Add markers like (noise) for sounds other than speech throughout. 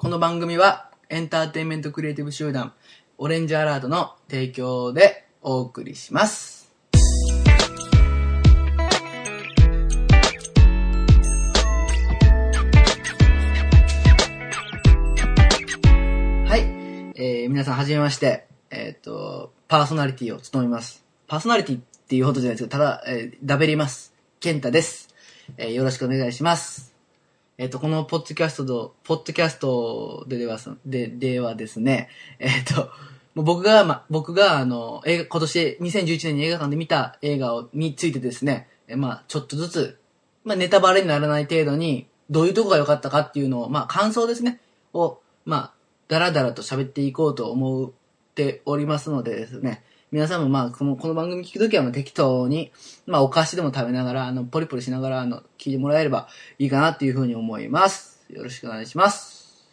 この番組はエンターテインメントクリエイティブ集団オレンジアラートの提供でお送りします。はい。えー、皆さんはじめまして。えっ、と、パーソナリティを務めます。パーソナリティっていうほどじゃないですけど、ただ、えー、ダベります。ケンタです。えーよろしくお願いします。えっ、と、このポッドキャストと、ポッドキャストででは、で、ではですね、えっ、と、もう僕が、ま、僕が、あの、映画、今年、2011年に映画館で見た映画を、についてですね、えまあ、ちょっとずつ、まあ、ネタバレにならない程度に、どういうとこが良かったかっていうのを、まあ、感想ですね、を、まあ、だらだらと喋っていこうと思っておりますのでですね、皆さんもまあ、この、この番組聞くときはまあ適当に、まあ、お菓子でも食べながら、あの、ポリポリしながら、あの、聞いてもらえればいいかなっていうふうに思います。よろしくお願いします。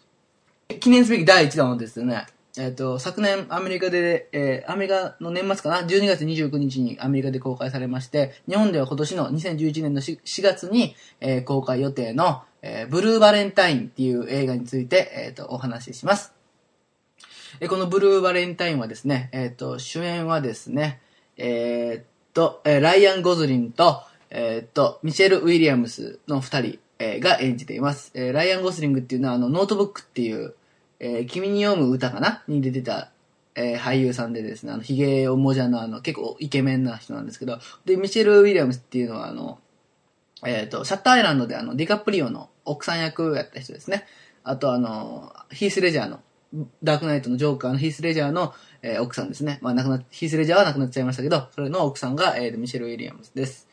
記念すべき第1弾はですね、えっ、と、昨年アメリカで、えーアメリカの年末かな、12月29日にアメリカで公開されまして、日本では今年の2011年の 4, 4月に、えー公開予定の、えーブルーバレンタインっていう映画について、えっ、と、お話しします。えこのブルーバレンタインはですね、えっ、と、主演はですね、えーっと、えライアン・ゴズリングと、えっと、ミシェル・ウィリアムスの二人、えが演じています。えライアン・ゴズリングっていうのは、あの、ノートブックっていう、え君に読む歌かなに出てた、えー俳優さんでですね、あの、髭をもじゃのあの、結構イケメンな人なんですけど、で、ミシェル・ウィリアムスっていうのは、あの、えっ、と、シャッターアイランドであの、ディカプリオの奥さん役をやった人ですね。あとあの、ヒース・レジャーの、ダークナイトのジョーカーのヒース・レジャーの、えー奥さんですね。まあ、亡くな、ヒース・レジャーは亡くなっちゃいましたけど、それの奥さんが、えーミシェル・ウィリアムスです。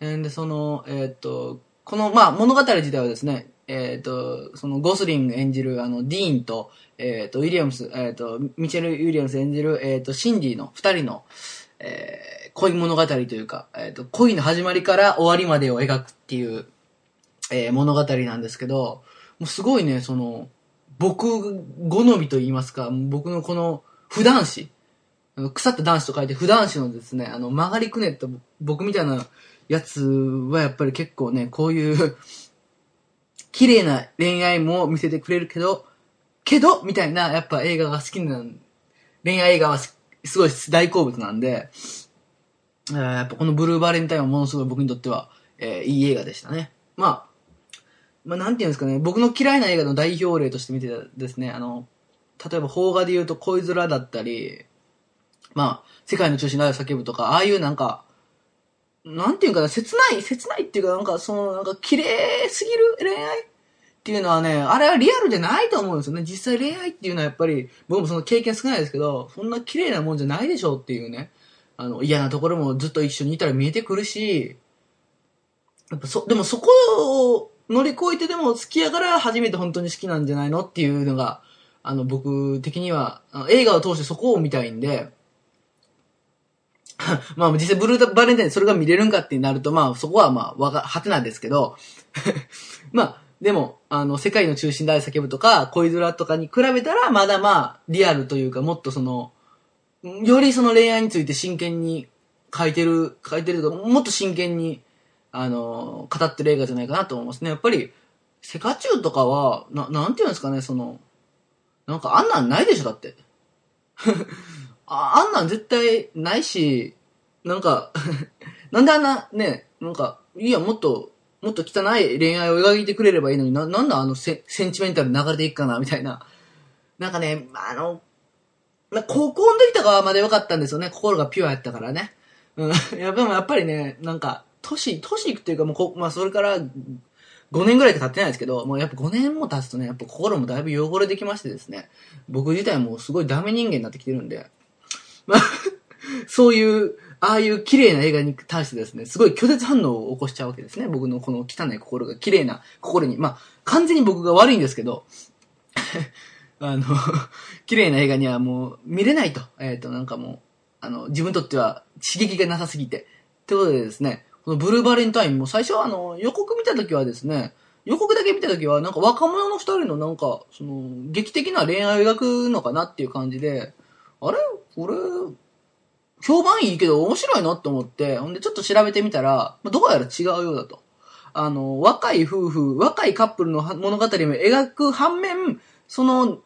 で、その、えっ、と、この、まあ、物語自体はですね、えっ、と、そのゴスリング演じる、あの、ディーンと、えっ、と、ウィリアムス、えっ、と、ミシェル・ウィリアムス演じる、えっ、と、シンディの二人の、えー恋物語というか、えっ、と、恋の始まりから終わりまでを描くっていう、えー物語なんですけど、もうすごいね、その、僕好みと言いますか、僕のこの、普段子、腐った男子と書いて普段子のですね、あの、曲がりくねった僕みたいなやつはやっぱり結構ね、こういう、綺麗な恋愛も見せてくれるけど、けど、みたいな、やっぱ映画が好きな、恋愛映画はすすごい大好物なんで、えーやっぱこのブルーバレンタインはものすごい僕にとっては、えーいい映画でしたね。まあ、まあなんていうんですかね、僕の嫌いな映画の代表例として見てたですね、あの、例えば邦画で言うと恋空だったり、まあ、世界の中心で愛を叫ぶとか、ああいうなんか、なんていうかな、切ない、切ないっていうか、なんかその、なんか綺麗すぎる恋愛っていうのはね、あれはリアルじゃないと思うんですよね。実際恋愛っていうのはやっぱり、僕もその経験少ないですけど、そんな綺麗なもんじゃないでしょうっていうね。あの、嫌なところもずっと一緒にいたら見えてくるし、やっぱそ、でもそこを乗り越えてでも好きやから初めて本当に好きなんじゃないのっていうのが、あの、僕的には、映画を通してそこを見たいんで、(laughs) まあ実際ブルーバレンタインそれが見れるんかってなると、まあそこはまあわが、はてなんですけど、(laughs) まあでも、あの、世界の中心で愛叫ぶとか、恋空とかに比べたら、まだまあ、リアルというか、もっとその、よりその恋愛について真剣に書いてる、書いてると、もっと真剣に、あの、語ってる映画じゃないかなと思いますね。やっぱり、セカチュウとかは、な、なんていうんですかね、その、なんかあんなんないでしょ、だって。(laughs) ああんなん絶対ないし、なんか、(laughs) なんであんな、ね、なんか、いや、もっと、もっと汚い恋愛を描いてくれればいいのにな、なんだあのセセンチメンタル流れていくかな、みたいな。なんかね、あの、まあ、高校の時とかはまだ良かったんですよね。心がピュアやったからね。うん。(laughs) いや、でもやっぱりね、なんか、年、年いくっていうかもうこ、まあ、それから、5年ぐらいか経ってないですけど、もうやっぱ5年も経つとね、やっぱ心もだいぶ汚れてきましてですね。僕自体もすごいダメ人間になってきてるんで。まあ、(laughs) そういう、ああいう綺麗な映画に対してですね、すごい拒絶反応を起こしちゃうわけですね。僕のこの汚い心が綺麗な心に。まあ、完全に僕が悪いんですけど、(laughs) あの、(laughs) 綺麗な映画にはもう見れないと。えっ、と、なんかもう、あの、自分にとっては刺激がなさすぎて。ってことでですね、このブルーバレンタインも最初はあの、予告見たときはですね、予告だけ見たときは、なんか若者の二人のなんか、その、劇的な恋愛を描くのかなっていう感じで、あれ？これ、評判いいけど面白いの？って思って、ほんでちょっと調べてみたら、どうやら違うようだと。あの、若い夫婦、若いカップルの物語を描く反面、その、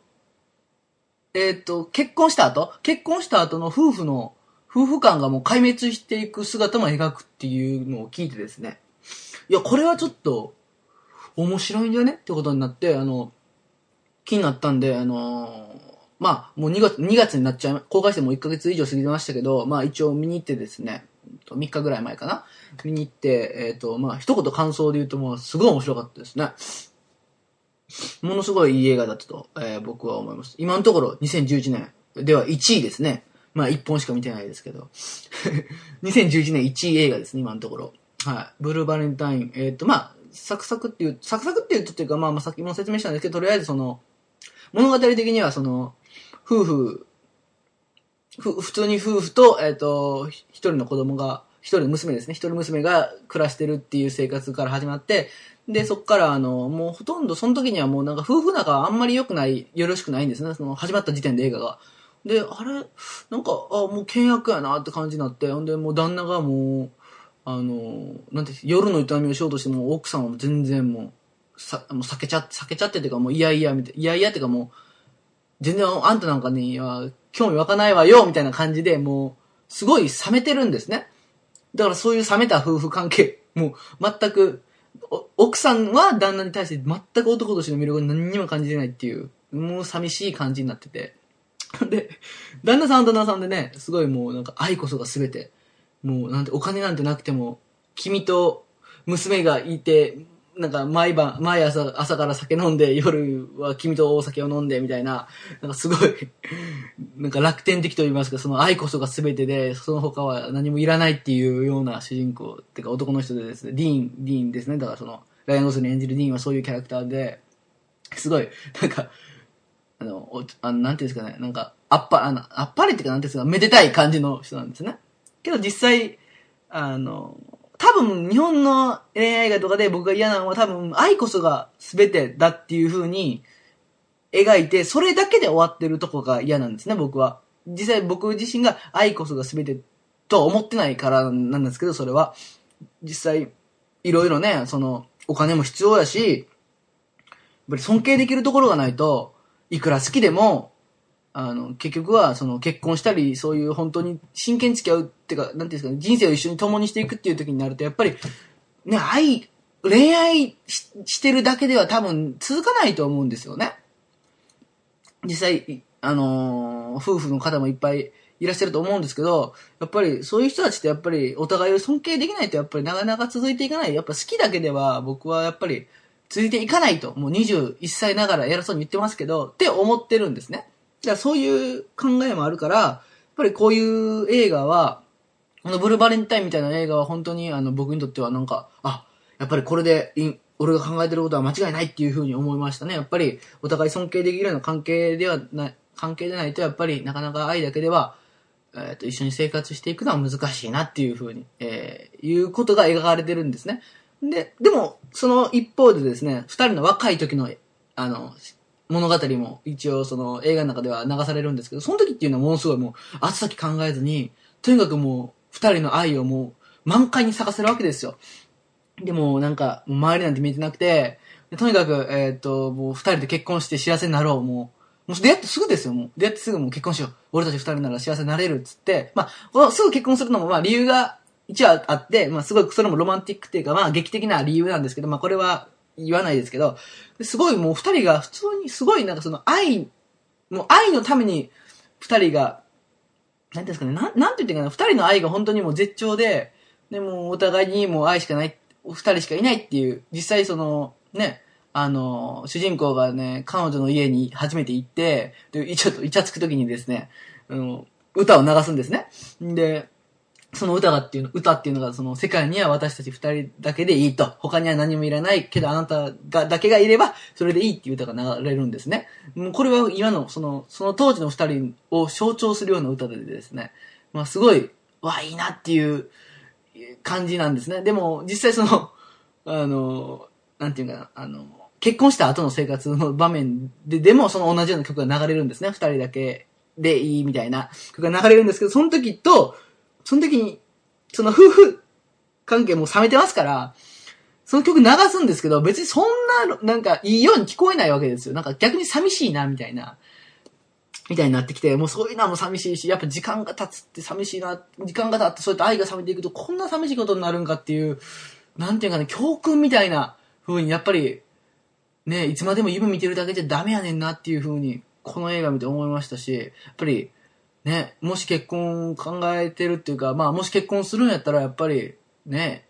えっ、と、結婚した後？結婚した後の夫婦の、夫婦間がもう壊滅していく姿も描くっていうのを聞いてですね。いや、これはちょっと、面白いんじゃね？ってことになって、あの、気になったんで、あのー、まあ、もう2月、2月になっちゃい、公開してもう1ヶ月以上過ぎてましたけど、まあ一応見に行ってですね、3日ぐらい前かな？見に行って、えっ、ー、と、まあ一言感想で言うともうすごい面白かったですね。ものすごいいい映画だったと、えー、僕は思います。今のところ2011年では1位ですね。まあ1本しか見てないですけど。(laughs) 2011年1位映画ですね、今のところ。はい。ブルーバレンタイン。えっ、ー、と、まあ、サクサクっていう、サクサクっていうとっていうか、まあ、まあ、さっきも説明したんですけど、とりあえずその、物語的にはその、夫婦、ふ、普通に夫婦と、えっ、ー、と、一人の子供が、一人の娘ですね。一人娘が暮らしてるっていう生活から始まって、で、そっからあの、もうほとんどその時にはもうなんか夫婦仲あんまり良くない、よろしくないんですね。その始まった時点で映画が。で、あれ、なんか、あ、もう倹約やなって感じになって、ほんでもう旦那がもう、あの、なんて、夜の営みをしようとしても奥さんは全然もう、さ、もう避けちゃって、避けちゃっててかもういやいや、みたいいやいやってかもう、全然あんたなんかには興味湧かないわよ、みたいな感じで、もう、すごい冷めてるんですね。だからそういう冷めた夫婦関係、もう全く、奥さんは旦那に対して全く男としての魅力を何にも感じてないっていう、もう寂しい感じになってて。で、旦那さんは旦那さんでね、すごいもうなんか愛こそが全て、もうなんてお金なんてなくても、君と娘がいて、なんか毎晩、毎朝、朝から酒飲んで、夜は君とお酒を飲んで、みたいな、なんかすごい (laughs) なんか楽天的と言いますか、その愛こそが全てで、その他は何もいらないっていうような主人公、ってか男の人でですね、ディーン、ディーンですね。だからその、ライアン・ゴスに演じるディーンはそういうキャラクターで、すごい、なんか、あの、おあのなんていうんですかね、なんか、あっぱ、あの、あっぱれっていうかなんていうんですか、めでたい感じの人なんですね。けど実際、あの、多分日本の恋愛映画とかで僕が嫌なのは多分愛こそが全てだっていう風に描いて、それだけで終わってるとこが嫌なんですね、僕は。実際僕自身が愛こそが全てとは思ってないからなんですけど、それは。実際、いろいろね、その、お金も必要やし、やっぱり尊敬できるところがないと、いくら好きでも、あの、結局は、その、結婚したり、そういう本当に真剣に付き合うっていうか、なんていうんですかね、人生を一緒に共にしていくっていう時になると、やっぱり、ね、愛、恋愛してるだけでは多分続かないと思うんですよね。実際、あのー、夫婦の方もいっぱいいらっしゃると思うんですけど、やっぱりそういう人たちってやっぱりお互いを尊敬できないとやっぱりなかなか続いていかない。やっぱ好きだけでは僕はやっぱり続いていかないと。もう21歳ながら偉そうに言ってますけど、って思ってるんですね。じゃあそういう考えもあるから、やっぱりこういう映画は、このブルーバレンタインみたいな映画は本当にあの僕にとってはなんか、あ、やっぱりこれで俺が考えてることは間違いないっていうふうに思いましたね。やっぱりお互い尊敬できるような関係ではない、関係でないとやっぱりなかなか愛だけでは、えっ、と、一緒に生活していくのは難しいなっていうふうに、えー、いうことが描かれてるんですね。で、でも、その一方でですね、二人の若い時の、あの、物語も一応その映画の中では流されるんですけど、その時っていうのはものすごいもう、後先考えずに、とにかくもう、二人の愛をもう、満開に咲かせるわけですよ。でも、なんか、周りなんて見えてなくて、とにかく、えっ、と、もう二人で結婚して幸せになろう、もう。もう出会ってすぐですよ、もう。出会ってすぐもう結婚しよう。俺たち二人なら幸せになれるっつって、まあ、このすぐ結婚するのも、まあ理由が一応あって、まあすごい、それもロマンティックっていうか、まあ劇的な理由なんですけど、まあこれは言わないですけど、すごいもう二人が普通にすごいなんかその愛、もう愛のために二人が、なんですかね、なん、なんて言ってんかな、二人の愛が本当にもう絶頂で、でもお互いにもう愛しかない、二人しかいないっていう、実際その、ね、あの、主人公がね、彼女の家に初めて行って、で、ちょっとイチャつく時にですね、あの、歌を流すんですね。で、その歌がっていうの、歌っていうのが、その世界には私たち二人だけでいいと。他には何もいらないけど、あなたが、だけがいれば、それでいいっていう歌が流れるんですね。もうこれは今の、その、その当時の二人を象徴するような歌でですね、まあすごい、わ、いいなっていう感じなんですね。でも、実際その、(laughs) あの、なんていうかな、あの、結婚した後の生活の場面で、でもその同じような曲が流れるんですね。二人だけでいいみたいな曲が流れるんですけど、その時と、その時に、その夫婦関係も冷めてますから、その曲流すんですけど、別にそんな、なんか、いいように聞こえないわけですよ。なんか逆に寂しいな、みたいな。みたいになってきて、もうそういうのはもう寂しいし、やっぱ時間が経つって寂しいな、時間が経ってそうやって愛が冷めていくと、こんな寂しいことになるんかっていう、なんていうかね、教訓みたいな風に、やっぱり、ね、いつまでも夢見てるだけじゃダメやねんなっていう風に、この映画見て思いましたし、やっぱり、ね、もし結婚考えてるっていうか、まあもし結婚するんやったらやっぱり、ね、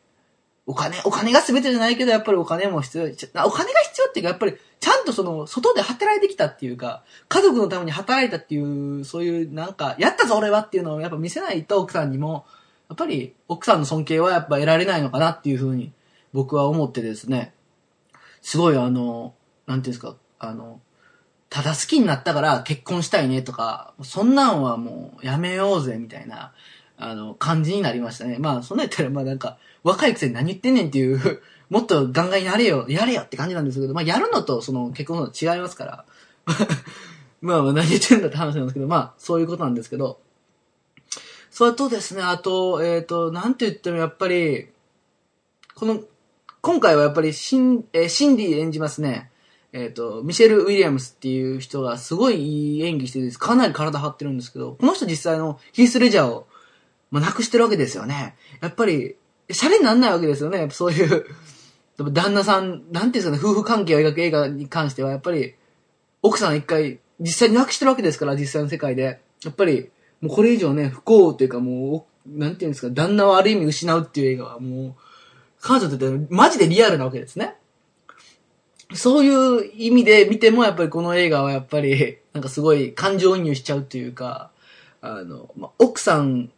お金、お金が全てじゃないけど、やっぱりお金も必要。お金が必要っていうか、やっぱり、ちゃんとその、外で働いてきたっていうか、家族のために働いたっていう、そういう、なんか、やったぞ俺はっていうのをやっぱ見せないと奥さんにも、やっぱり、奥さんの尊敬はやっぱ得られないのかなっていうふうに、僕は思ってですね、すごいあの、なんていうんですか、あの、ただ好きになったから結婚したいねとか、そんなんはもうやめようぜみたいな、あの、感じになりましたね。まあ、そんな言ったら、まあなんか、若いくせに何言ってんねんっていう (laughs) もっとガンガンやれよ、やれよって感じなんですけど、まあ、やるのと、その、結婚の違いますから。(laughs) まあ、何言ってんだって話なんですけど、まあ、そういうことなんですけど。それとですね、あと、えっ、ー、と、なんて言ってもやっぱり、この、今回はやっぱりシン、えー、シンディ演じますね。えっ、ー、と、ミシェル・ウィリアムスっていう人がすごいいい演技してるんです。かなり体張ってるんですけど、この人実際のヒース・レジャーをまあ、なくしてるわけですよね。やっぱり、シャレになんないわけですよね。やっぱそういう、旦那さん、なんていうんですかね、夫婦関係を描く映画に関しては、やっぱり、奥さん一回、実際になくしてるわけですから、実際の世界で。やっぱり、もうこれ以上ね、不幸というかもう、なんていうんですか、旦那をある意味失うっていう映画はもう、彼女にとってマジでリアルなわけですね。そういう意味で見ても、やっぱりこの映画はやっぱり、(laughs) なんかすごい感情移入しちゃうっていうか、あの、まあ、奥さん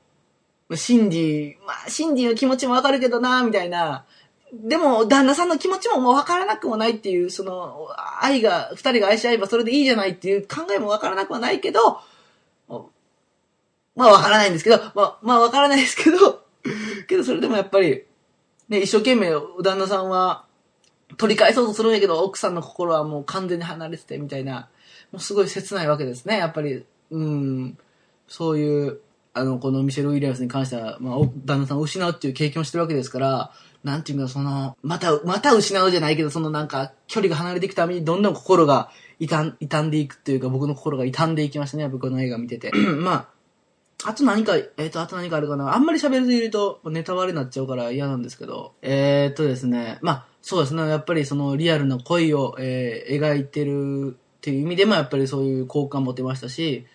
シンジー、まあ、シンジーの気持ちもわかるけどな、みたいな。でも、旦那さんの気持ちももうわからなくもないっていう、その、愛が、二人が愛し合えばそれでいいじゃないっていう考えもわからなくはないけど、まあわからないんですけど、まあ、まあわからないですけど、(laughs) けどそれでもやっぱり、ね、一生懸命旦那さんは取り返そうとするんやけど、奥さんの心はもう完全に離れててみたいな、もうすごい切ないわけですね、やっぱり。うん、そういう、あの、このミシェル・ウィリアムスに関しては、まあ、旦那さんを失うっていう経験をしてるわけですから、なんていうか、その、また、また失うじゃないけど、そのなんか、距離が離れていくために、どんどん心が傷ん、傷んでいくっていうか、僕の心が傷んでいきましたね、僕の映画見てて。(clears throat) まあ、あと何か、えっ、ー、と、あと何かあるかな。あんまり喋るといると、ネタバレになっちゃうから嫌なんですけど。えっ、ー、とですね、まあ、そうですね、やっぱりそのリアルな恋を、えー、描いてるっていう意味でも、やっぱりそういう好感持てましたし、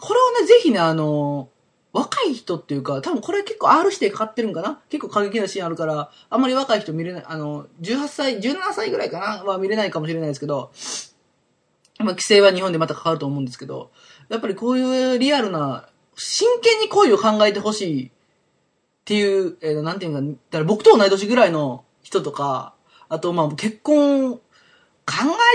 これをね、ぜひね、あの、若い人っていうか、多分これ結構 R 指定かかってるんかな結構過激なシーンあるから、あんまり若い人見れない、あの、18歳、17歳ぐらいかなは見れないかもしれないですけど、まあ、規制は日本でまたかかると思うんですけど、やっぱりこういうリアルな、真剣に恋を考えてほしいっていう、えー、なんていうか、だから僕と同い年ぐらいの人とか、あとまあ結婚、考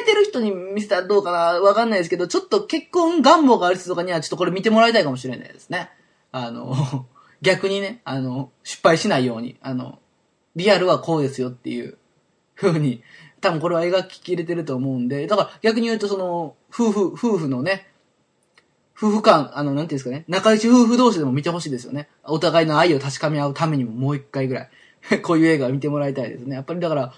えてる人に見せたらどうかなわかんないですけど、ちょっと結婚願望がある人とかにはちょっとこれ見てもらいたいかもしれないですね。あの、逆にね、あの、失敗しないように、あの、リアルはこうですよっていう風に、多分これは描ききれてると思うんで、だから逆に言うとその、夫婦、夫婦のね、夫婦間、あの、なんていうんですかね、仲良し夫婦同士でも見てほしいですよね。お互いの愛を確かめ合うためにももう一回ぐらい、(laughs) こういう映画を見てもらいたいですね。やっぱりだから、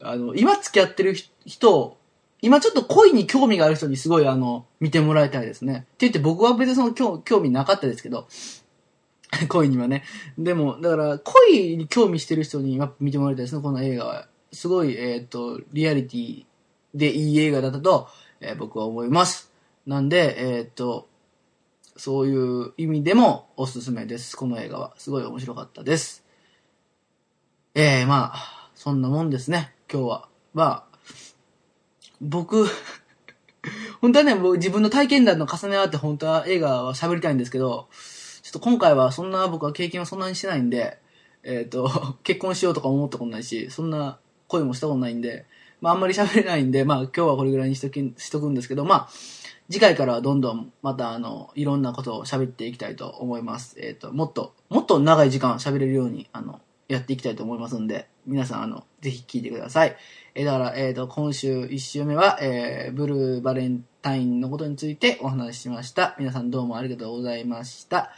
あの、今付き合ってる人今ちょっと恋に興味がある人にすごいあの、見てもらいたいですね。って言って僕は別にその興味なかったですけど、(laughs) 恋にはね。でも、だから恋に興味してる人に今見てもらいたいですね、この映画は。すごい、えっ、ー、と、リアリティでいい映画だったと、えー、僕は思います。なんで、えっ、ー、と、そういう意味でもおすすめです。この映画は。すごい面白かったです。えー、まあ、そんなもんですね、今日は。まあ、僕 (laughs) 本当はね、自分の体験談の重ね合って本当は映画は喋りたいんですけど、ちょっと今回はそんな僕は経験はそんなにしてないんで、えっ、ー、と、(laughs) 結婚しようとか思ったことないし、そんな恋もしたことないんで、まああんまり喋れないんで、まあ今日はこれぐらいにしとき、しとくんですけど、まあ、次回からはどんどんまたあの、いろんなことを喋っていきたいと思います。えっ、ー、と、もっと、もっと長い時間喋れるように、あの、やっていきたいと思いますんで、皆さんあの、ぜひ聞いてください。えだから、えっ、ー、と、今週1週目は、えー、ブルーバレンタインのことについてお話ししました。皆さんどうもありがとうございました。